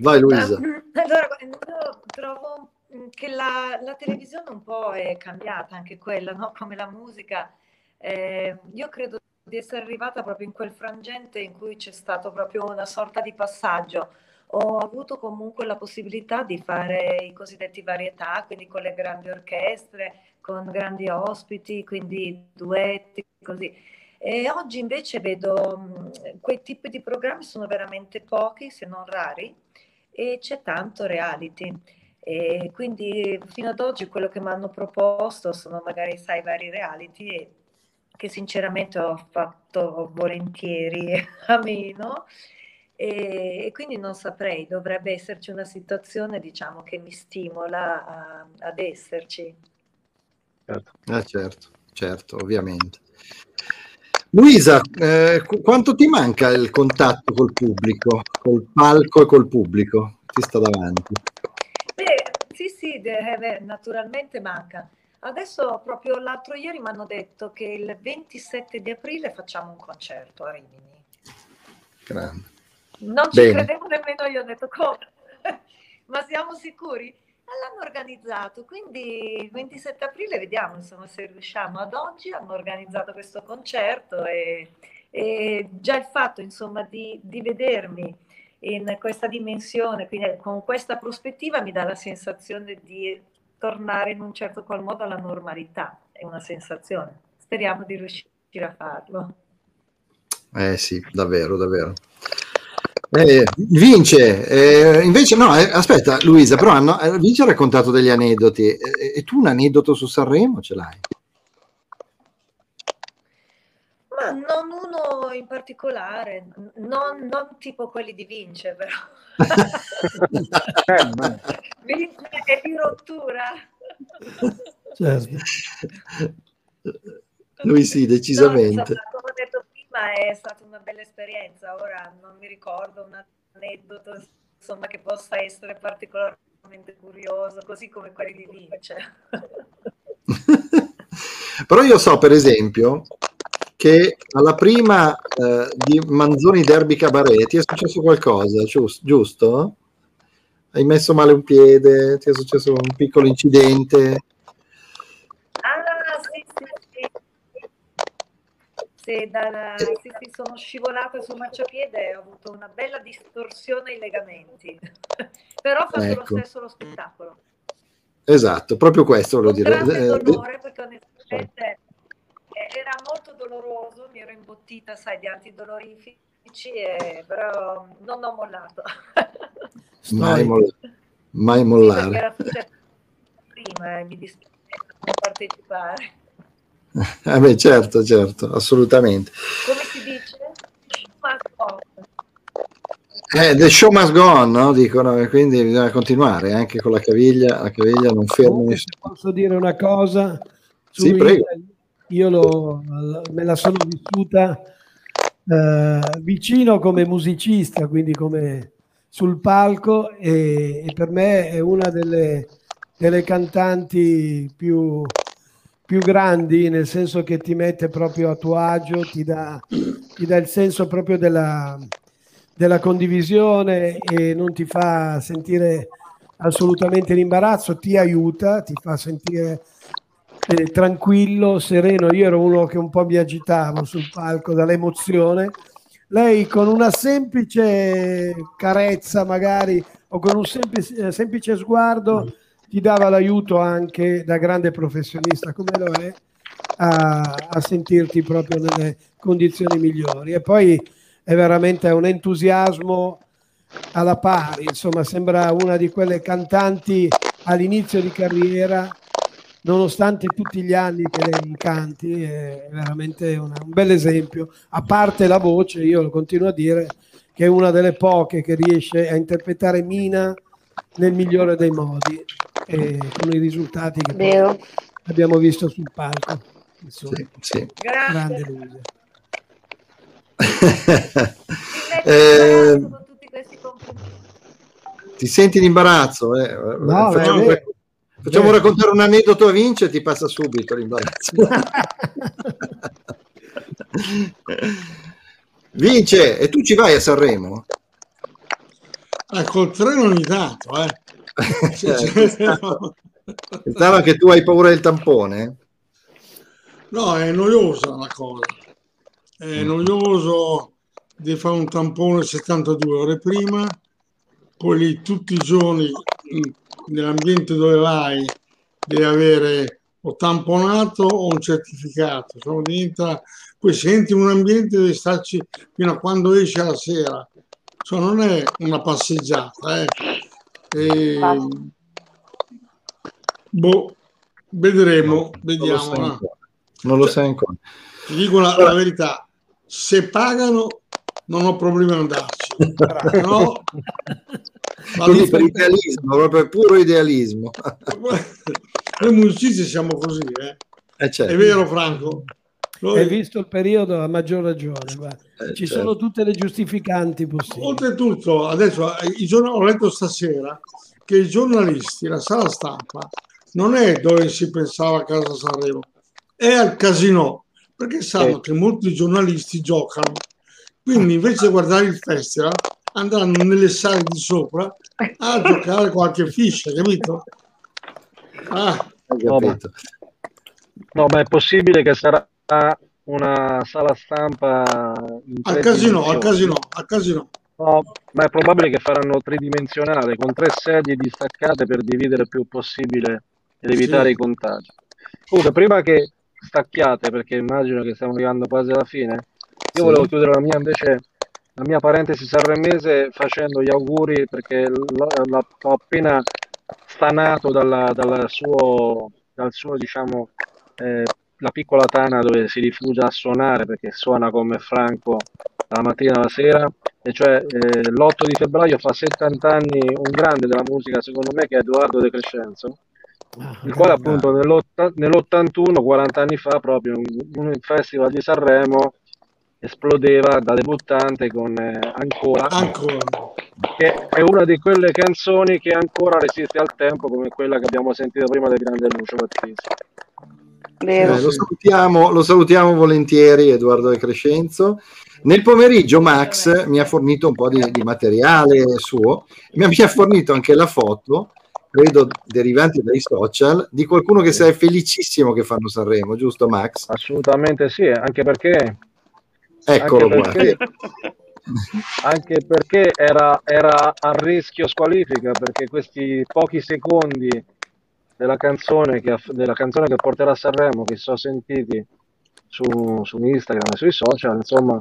Vai Luisa. Allora, io trovo che la, la, televisione un po' è cambiata anche quella, no? come la musica. Eh, io credo di essere arrivata proprio in quel frangente in cui c'è stato proprio una sorta di passaggio. Ho avuto comunque la possibilità di fare i cosiddetti varietà, quindi con le grandi orchestre, con grandi ospiti, quindi duetti, così. E oggi invece vedo quei tipi di programmi sono veramente pochi, se non rari, e c'è tanto reality. E quindi fino ad oggi quello che mi hanno proposto sono magari, sai, vari reality che sinceramente ho fatto volentieri a meno e, e, quindi non saprei, dovrebbe esserci una situazione diciamo che mi stimola a, ad esserci. Certo. Eh, certo, certo, ovviamente. Luisa, eh, quanto ti manca il contatto col pubblico, col palco e col pubblico? Ti sta davanti. Beh, sì, sì, beh, naturalmente manca. Adesso proprio l'altro ieri mi hanno detto che il 27 di aprile facciamo un concerto a Rimini. Grande. Non ci Bene. credevo nemmeno io, ho detto come? Ma siamo sicuri? L'hanno organizzato, quindi il 27 aprile vediamo insomma, se riusciamo. Ad oggi hanno organizzato questo concerto e, e già il fatto insomma, di, di, vedermi in questa dimensione, quindi con questa prospettiva mi dà la sensazione di tornare in un certo qual modo alla normalità, è una sensazione. Speriamo di riuscire a farlo. Eh sì, davvero, davvero. Eh, vince, eh, invece no, eh, aspetta Luisa, però hanno, eh, Vince ha raccontato degli aneddoti eh, e tu un aneddoto su Sanremo ce l'hai? Ma non uno in particolare, non, non tipo quelli di Vince però. Vince è di rottura. Certo. Lui sì, decisamente. No, insomma, come ho detto ma è stata una bella esperienza. Ora non mi ricordo un aneddoto insomma, che possa essere particolarmente curioso, così come quelli di Vince. Però io so, per esempio, che alla prima eh, di Manzoni Derby Cabaret ti è successo qualcosa, giusto? Hai messo male un piede, ti è successo un piccolo incidente. Se, da, se, sono scivolata sul marciapiede ho avuto una bella distorsione ai legamenti, però ho fatto ecco. lo stesso lo spettacolo. Esatto, proprio questo volevo dire. Eh, dolore perché onestamente era molto doloroso, mi ero imbottita, sai, di antidolorifici, e, però non ho mollato. mai, moll- mai mollare. Sì, era prima e mi dispiace non partecipare. Eh beh, certo, certo, assolutamente. Come si dice? Eh, the show must go on, no? Dicono, e quindi bisogna continuare anche con la caviglia, la caviglia non ferma nessuno. Posso dire una cosa? Sì, prego. Io lo, me la sono vissuta eh, vicino come musicista, quindi come sul palco e, e per me è una delle, delle cantanti più più grandi, nel senso che ti mette proprio a tuo agio, ti dà, ti dà il senso proprio della, della condivisione e non ti fa sentire assolutamente l'imbarazzo, ti aiuta, ti fa sentire eh, tranquillo, sereno. Io ero uno che un po' mi agitavo sul palco dall'emozione. Lei con una semplice carezza magari o con un semplice, eh, semplice sguardo ti dava l'aiuto anche da grande professionista come lo è a, a sentirti proprio nelle condizioni migliori. E poi è veramente un entusiasmo alla pari, insomma sembra una di quelle cantanti all'inizio di carriera, nonostante tutti gli anni che lei canti, è veramente una, un bel esempio, a parte la voce, io lo continuo a dire, che è una delle poche che riesce a interpretare Mina nel migliore dei modi e con i risultati che abbiamo visto sul palco. Insomma, sì, sì. Grande Luisa. eh, ti senti in imbarazzo? Eh? No, facciamo, beh, facciamo beh. raccontare un aneddoto a Vince e ti passa subito l'imbarazzo. Vince, e tu ci vai a Sanremo? Eh, col treno ogni tanto, eh. Pensava che tu hai paura del tampone? No, è noiosa la cosa. È mm. noioso di fare un tampone 72 ore prima, poi lì tutti i giorni nell'ambiente dove vai devi avere o tamponato o un certificato. Insomma, diventa, poi se entri in un ambiente devi starci fino a quando esci alla sera. Cioè, non è una passeggiata. Eh. E, boh, vedremo, vediamo. Non lo, sai non lo cioè, sai ancora. Ti dico la, la verità, se pagano non ho problemi ad andarci. no, Quindi per idealismo, proprio puro idealismo. Noi musicisti siamo così, eh? Eh certo. È vero Franco? Noi... Hai visto il periodo a maggior ragione, eh, ci certo. sono tutte le giustificanti possibili. Oltretutto, adesso giorn- ho letto stasera che i giornalisti, la sala stampa, non è dove si pensava a casa Sanremo, è al casino, perché sanno che molti giornalisti giocano. Quindi invece di guardare il festival, andranno nelle sale di sopra a giocare qualche ficha, capito? Ah, no, ma, no, ma è possibile che sarà una sala stampa al casino, al casino, al casino. No, ma è probabile che faranno tridimensionale con tre sedie distaccate per dividere il più possibile ed evitare sì. i contagi. Comunque, prima che stacchiate, perché immagino che stiamo arrivando quasi alla fine, io sì. volevo chiudere la mia invece la mia parentesi sanremese facendo gli auguri perché l'ho appena stanato dalla, dalla suo, dal suo diciamo eh, la piccola tana dove si rifugia a suonare perché suona come Franco la mattina e la sera. E cioè eh, l'8 di febbraio fa 70 anni un grande della musica secondo me che è Edoardo De Crescenzo ah, il quale appunto nell'81 40 anni fa proprio in un festival di Sanremo esplodeva da debuttante con eh, Ancora, Ancora, che è una di quelle canzoni che ancora resiste al tempo come quella che abbiamo sentito prima del grande Lucio Battisti. Eh, lo, salutiamo, lo, salutiamo, volentieri Edoardo De Crescenzo. Nel pomeriggio Max mi ha fornito un po' di, di materiale suo, mi ha, mi ha fornito anche la foto credo derivante dai social, di qualcuno che sei felicissimo che fanno Sanremo, giusto Max? Assolutamente sì, anche perché Eccolo anche perché, anche perché era, era, a rischio squalifica, perché questi pochi secondi della canzone che, della canzone che porterà a Sanremo, che si sono sentiti su, su Instagram e sui social, insomma,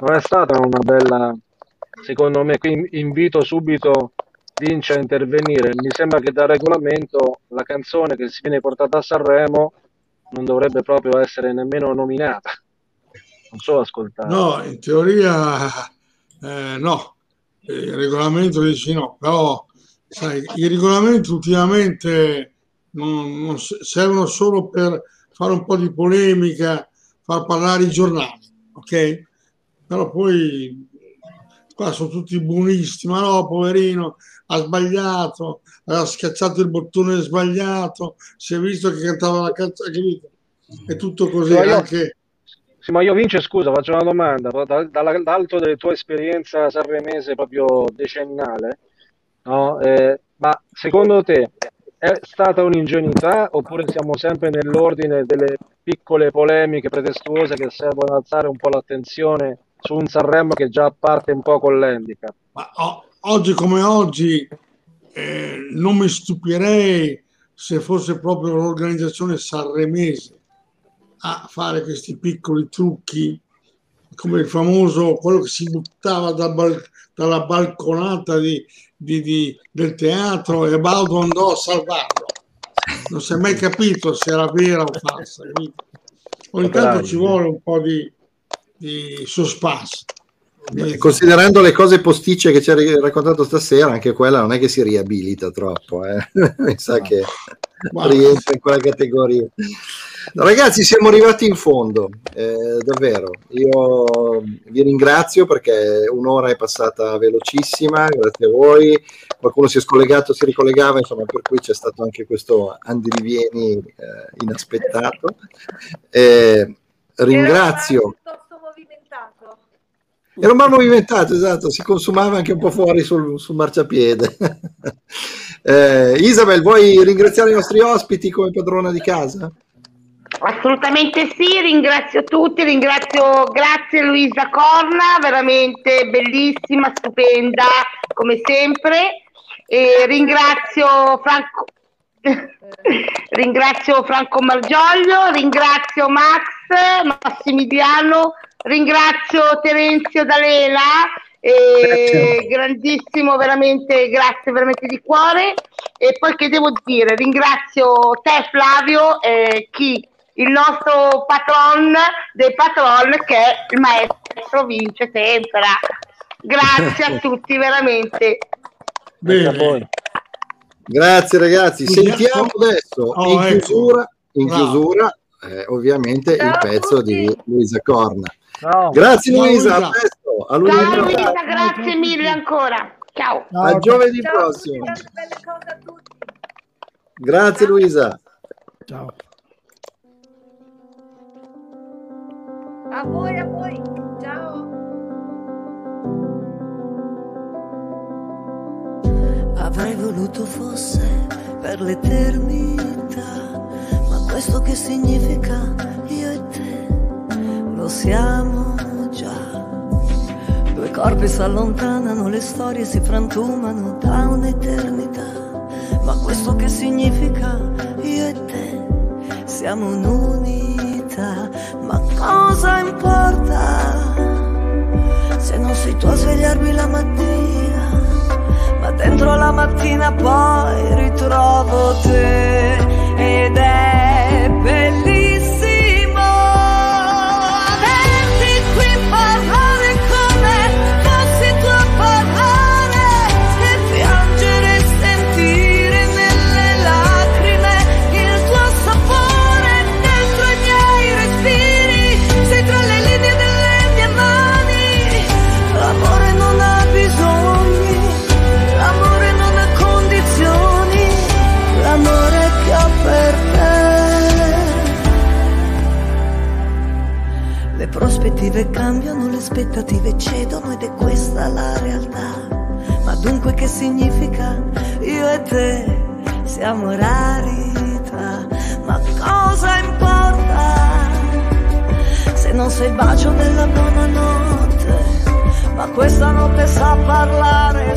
non è stata una bella, secondo me, qui invito subito Vince a intervenire. Mi sembra che dal regolamento la canzone che si viene portata a Sanremo non dovrebbe proprio essere nemmeno nominata non so ascoltare. No, in teoria eh, no, il regolamento dice no, però sai, i regolamenti ultimamente non, non servono solo per fare un po' di polemica, far parlare i giornali, ok? Però poi qua sono tutti buonisti, ma no, poverino, ha sbagliato, ha schiacciato il bottone sbagliato, si è visto che cantava la canzone, è tutto così, anche sì, ma io Vince, scusa, faccio una domanda, dall'alto delle tue esperienze sanremese proprio decennale, no? eh, ma secondo te è stata un'ingenuità oppure siamo sempre nell'ordine delle piccole polemiche pretestuose che servono ad alzare un po' l'attenzione su un Sanremo che già parte un po' con l'handicap? Ma oh, oggi come oggi eh, non mi stupirei se fosse proprio l'organizzazione sanremese a fare questi piccoli trucchi come il famoso quello che si buttava da bal- dalla balconata di, di, di, del teatro e Baldo andò a salvarlo non si è mai capito se era vera o falsa capito? ogni tanto ci vuole un po' di, di suspense Considerando le cose posticce che ci hai raccontato stasera, anche quella non è che si riabilita troppo, eh? mi sa che rientra in quella categoria. Ragazzi, siamo arrivati in fondo, eh, davvero. Io vi ringrazio perché un'ora è passata velocissima, grazie a voi. Qualcuno si è scollegato, si ricollegava, insomma, per cui c'è stato anche questo andirivieni eh, inaspettato. Eh, ringrazio. Era un bar movimentato, esatto, si consumava anche un po' fuori sul, sul marciapiede. eh, Isabel, vuoi ringraziare i nostri ospiti come padrona di casa? Assolutamente sì, ringrazio tutti, ringrazio, grazie Luisa Corna, veramente bellissima, stupenda come sempre. E ringrazio Franco, ringrazio Franco Margioglio, ringrazio Max, Massimiliano, ringrazio Terenzio D'Alela, eh, grandissimo, veramente, grazie veramente di cuore. E poi che devo dire, ringrazio te Flavio, eh, chi il nostro patron dei patron che è il maestro Vince Tempera. Grazie a tutti veramente. Bene. Grazie ragazzi, sentiamo adesso oh, in ecco. chiusura, in chiusura eh, ovviamente Ciao il pezzo di Luisa Corna. Ciao. Grazie Ciao, Luisa, a presto. A Ciao Luisa, grazie mille ancora. Ciao. Ciao. A giovedì Ciao, prossimo. Grazie Luisa. Ciao. A voi, a voi. Ciao. Avrei voluto fosse per l'eternità, ma questo che significa io e te lo siamo già. Due corpi si allontanano, le storie si frantumano da un'eternità, ma questo che significa io e te siamo un'unità ma cosa importa se non sei tu a svegliarmi la mattina, ma dentro la mattina poi ritrovo te ed è bellissimo. Aspettative cedono ed è questa la realtà. Ma dunque che significa io e te siamo rarità? Ma cosa importa se non sei il bacio della buonanotte? Ma questa notte sa parlare